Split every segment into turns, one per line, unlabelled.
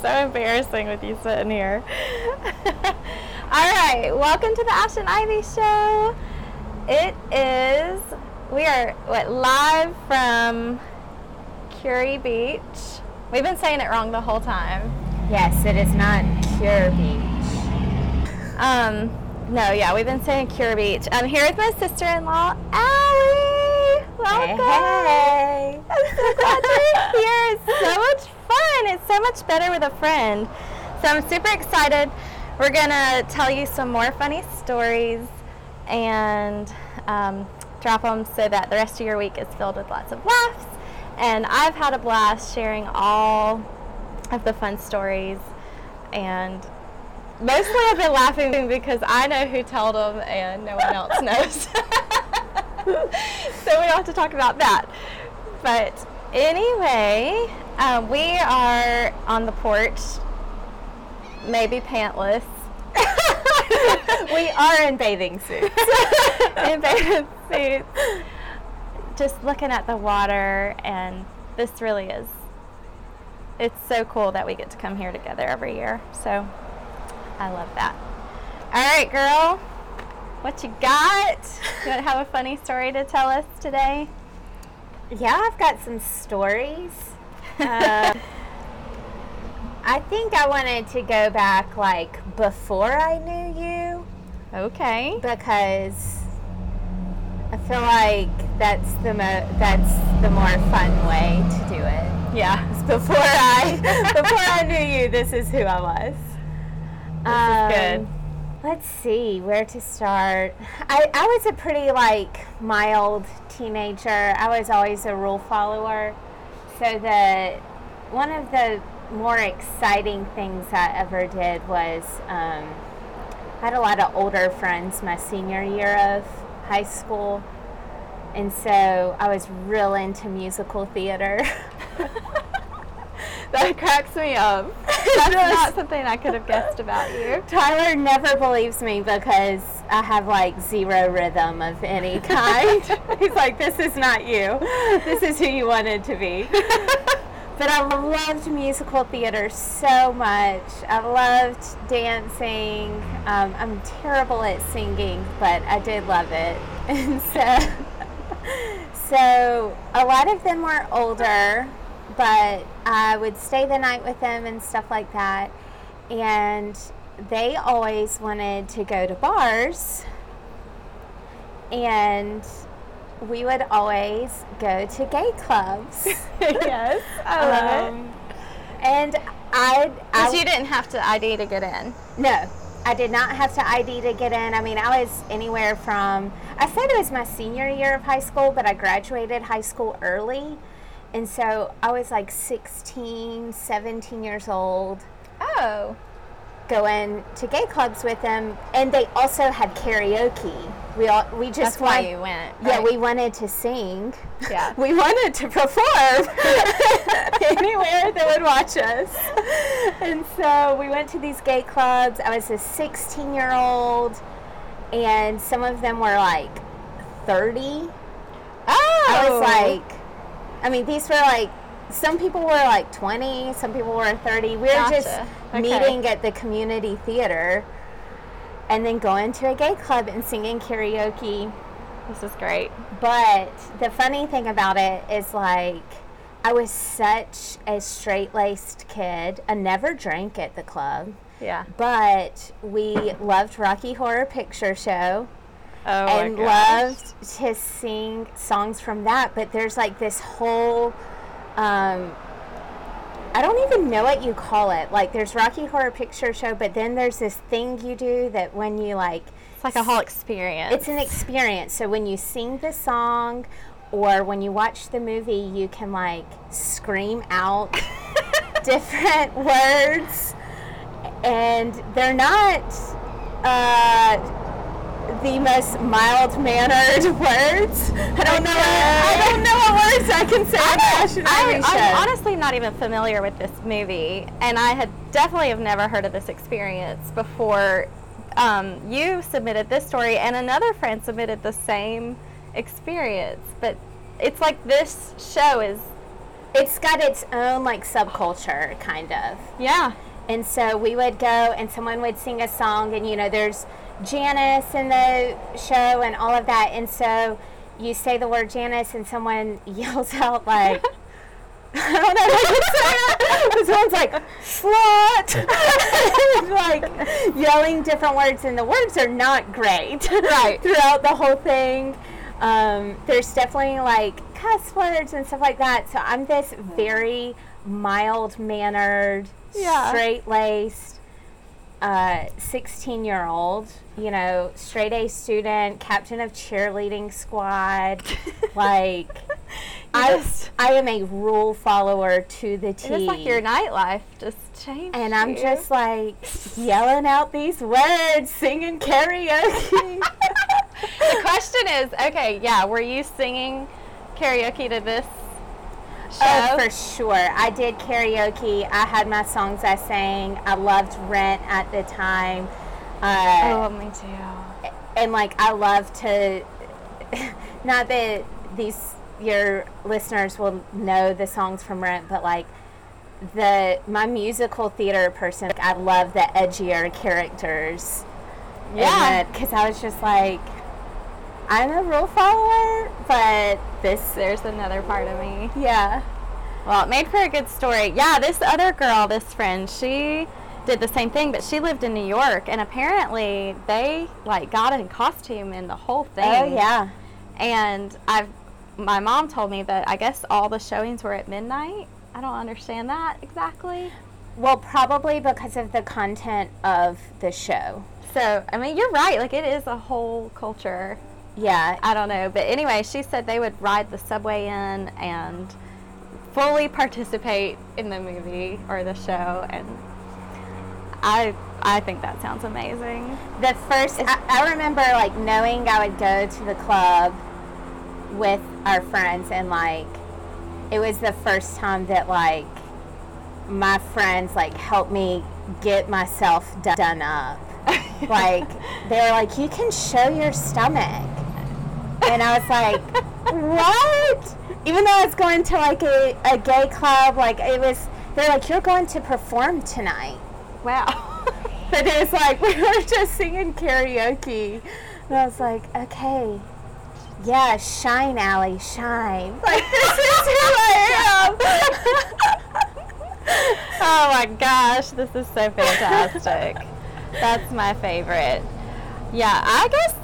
so embarrassing with you sitting here. All right, welcome to the Ash and Ivy Show. It is, we are what, live from Kure Beach. We've been saying it wrong the whole time.
Yes, it is not Cure Beach.
Um, no, yeah, we've been saying Cure Beach. I'm here with my sister-in-law, Allie. Welcome.
Hey, hey.
I'm so glad you're here. It's so much fun. It's so much better with a friend. So I'm super excited. We're gonna tell you some more funny stories and um, drop them so that the rest of your week is filled with lots of laughs. And I've had a blast sharing all of the fun stories and mostly I've been laughing because I know who told them and no one else knows. so we don't have to talk about that. But anyway, um, we are on the porch, maybe pantless.
we are in bathing suits.
in bathing suits. Just looking at the water, and this really is. It's so cool that we get to come here together every year. So I love that. All right, girl. What you got? You want to have a funny story to tell us today?
Yeah, I've got some stories. Uh, I think I wanted to go back like before I knew you
Okay.
because I feel like that's the mo- that's the more fun way to do it.
Yeah.
Before I before I knew you, this is who I was.
Is good.
Um, Let's see where to start. I, I was a pretty like mild teenager. I was always a rule follower. So the one of the more exciting things I ever did was um, I had a lot of older friends my senior year of high school, and so I was real into musical theater.
That cracks me up. That's not something I could have guessed about you.
Tyler never believes me because I have like zero rhythm of any kind. He's like, this is not you. This is who you wanted to be. but I loved musical theater so much. I loved dancing. Um, I'm terrible at singing, but I did love it. And so, so a lot of them were older, but I would stay the night with them and stuff like that. And they always wanted to go to bars. And we would always go to gay clubs.
yes, I love
Um, And I. I
Because you didn't have to ID to get in.
no, I did not have to ID to get in. I mean, I was anywhere from, I said it was my senior year of high school, but I graduated high school early. And so I was like 16, 17 years old
Oh.
Going to gay clubs with them. And they also had karaoke. We all, we just
That's why you went.
Yeah, we wanted to sing.
Yeah.
We wanted to perform anywhere that would watch us. And so we went to these gay clubs. I was a 16 year old, and some of them were like 30.
Oh.
I was like, I mean, these were like, some people were like 20, some people were 30. We were just
Gotcha. Okay.
meeting at the community theater and then going to a gay club and singing karaoke.
This is great.
But the funny thing about it is like I was such a straight laced kid. I never drank at the club,
Yeah.
but we loved Rocky Horror Picture Show
Oh
and loved to sing songs from that. But there's like this whole um, I don't even know what you call it. Like there's Rocky Horror Picture Show, but then there's this thing you do that when you like
It's like a whole experience.
it's an experience. So when you sing the song or when you watch the movie, you can like scream out different words, and they're not uh, the most mild mannered words. I don't know. I don't know what words I can say. on the Ash and
I,
Ivy show.
I'm honestly not even familiar with this movie, and I had definitely have never heard of this experience before. Um, you submitted this story, and another friend submitted the same experience, but it's like this show is
it's got its own like subculture, kind of.
Yeah.
And so we would go and someone would sing a song, and you know, there's Janice in the show and all of that. And so you say the word Janice, and someone yells out, like, I don't know how to say Someone's like, slut. like yelling different words, and the words are not great.
Right.
Throughout the whole thing. Um, there's definitely like cuss words and stuff like that. So I'm this very mild mannered,
Yeah.
straight laced, uh, 16 year old, you know, straight A student, captain of cheerleading squad. like, I,
just-
I am a rule follower to the T.
It's like your nightlife just changed.
and I'm
you.
just like yelling out these words, singing karaoke.
the question is, okay, yeah, were you singing karaoke to this show?
Oh, for sure. I did karaoke. I had my songs I sang. I loved Rent at the time. Uh,
oh, me too.
and like I love to not that these your listeners will know the songs from Rent, but like the my musical theater person, like, I love the edgier characters.
Yeah.
because I was just like, I'm a rule follower, but this,
There's another part of me.
yeah,
Well, it made for a good story. Yeah, this other girl, this friend, she did the same thing, but she lived in New York, and apparently they like got in costume and the whole oh, thing.
oh yeah,
And I've, my mom told me that I guess all the showings were at midnight. I don't understand that exactly.
well, probably because of the content of the show.
So, I mean, you're right. Like, it is a whole culture.
Yeah,
I don't know. But anyway, she said they would ride the subway in and fully participate in the movie or the show. And I, I think that sounds amazing.
the first I, I remember like knowing I would go to the club with our friends and like it was the first time that like my friends like helped me get myself done up like they were like you can show your stomach and I was like what even though I was going to like a, a gay club like it was they're like you're going to perform tonight
Wow.
but it was like we were just singing karaoke. And I was like, okay, yeah, shine, Allie, shine. Like this is who I am.
oh my gosh, this is so fantastic. That's my favorite. Yeah, I guess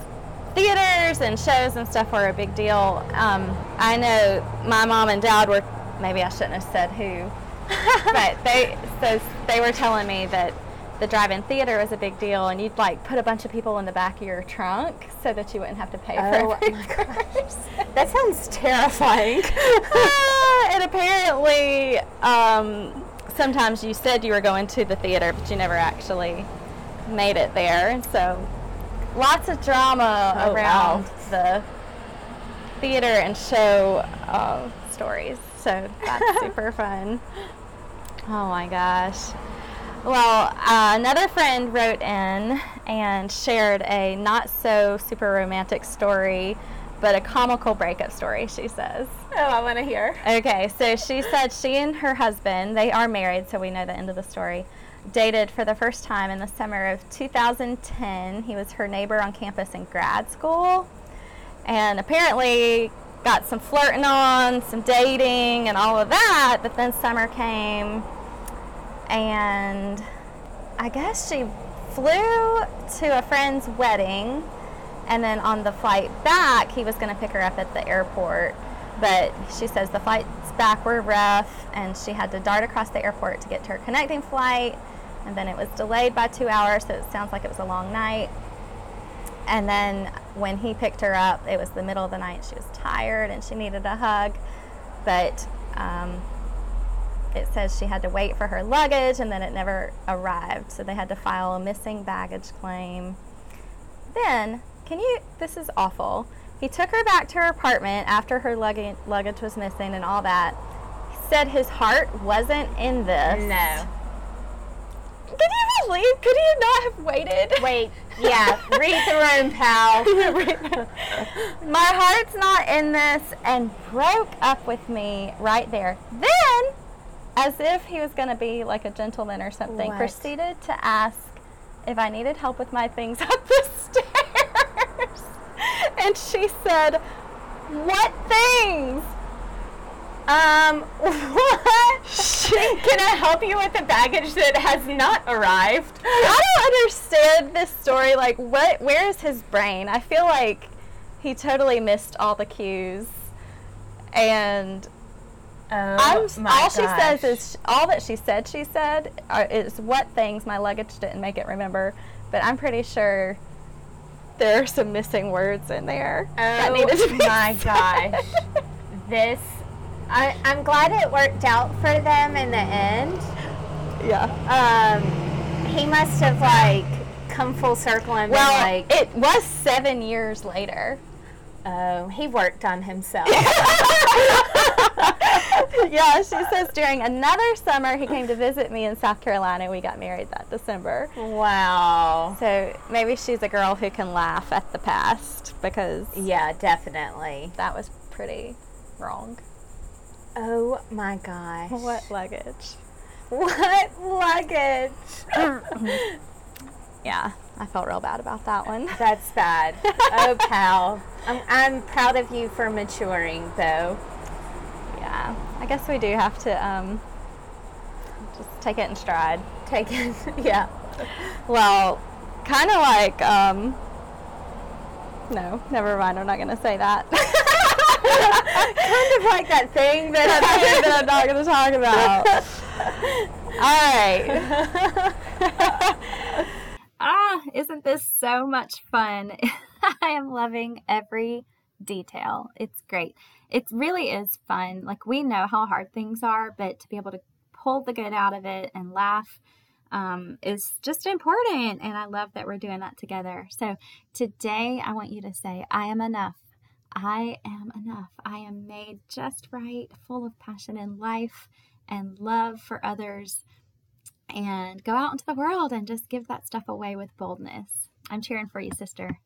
theaters and shows and stuff were a big deal. Um, I know my mom and dad were, maybe I shouldn't have said who, but they so they were telling me that the drive-in theater was a big deal, and you'd like put a bunch of people in the back of your trunk so that you wouldn't have to pay
Oh
for every
my
person.
That sounds terrifying.
Ah, and apparently, um, sometimes you said you were going to the theater, but you never actually made it there. And so, lots of drama
Oh,
around
wow.
the theater and show uh, stories. So that's super fun. Oh my gosh. Well, uh, another friend wrote in and shared a not so super romantic story, but a comical breakup story, she says.
oh, I want to hear.
Okay, so she said she and her husband, they are married, so we know the end of the story, dated for the first time in the summer of 2010. He was her neighbor on campus in grad school, and apparently got some flirting on, some dating, and all of that. But then summer came, and I guess she flew to a friend's wedding and then on the flight back, he was going to pick her up at the airport. But she says the flights back were rough, and she had to dart across the airport to get to her connecting flight. And then it was delayed by two hours, so it sounds like it was a long night. And then when he picked her up, it was the middle of the night. She was tired and she needed a hug. But um, it says she had to wait for her luggage and then it never arrived. So they had to file a missing baggage claim. Then, can you, this is awful. He took her back to her apartment after her luggage, luggage was missing and all that. He said his heart wasn't in this.
No.
Can you believe? Could he not have waited?
Wait, Yeah, read the room, pal.
My heart's not in this and broke up with me right there. Then, as if he was going to be like a gentleman or something,
What?
proceeded to ask if I needed help with my things up the stairs. and she said, What things?
Um, what? Can I help you with the baggage that has not arrived?
I don't understand this story. Like, what? Where is his brain? I feel like he totally missed all the cues, and
Oh,
all she says is all that she said. She said are, is what things my luggage didn't make it remember, but I'm pretty sure there are some missing words in there that
Oh
needed to be
my
said.
gosh. this. I, I'm glad it worked out for them in the end.
yeah.
Um, he must have like come full circle and
Well,
been like,
it was seven years later.
oh, he worked on himself.
yeah, she says during another summer he came to visit me in South Carolina. We got married that December.
wow.
So maybe she's a girl who can laugh at the past because
Yeah, definitely.
that was pretty wrong.
Oh my gosh.
What luggage?
What luggage?
Yeah, I felt real bad about that one.
That's bad. Oh, pal. I'm, I'm proud of you for maturing, though.
Yeah, I guess we do have to um, just take it in stride.
Take it. Yeah.
Well, kind of like um, no, never mind. I'm not gonna say that.
Kind of like that thing that
that that I'm not gonna talk about. All right. ah, isn't this so much fun? I am loving every detail. It's great. It really is fun. Like we know how hard things are, but to be able to pull the good out of it and laugh um, is just important. And I love that we're doing that together. So today I want you to say, I am enough. I am enough. I am made just right, full of passion in life and love for others. And go out into the world and just give that stuff away with boldness. I'm cheering for you, sister.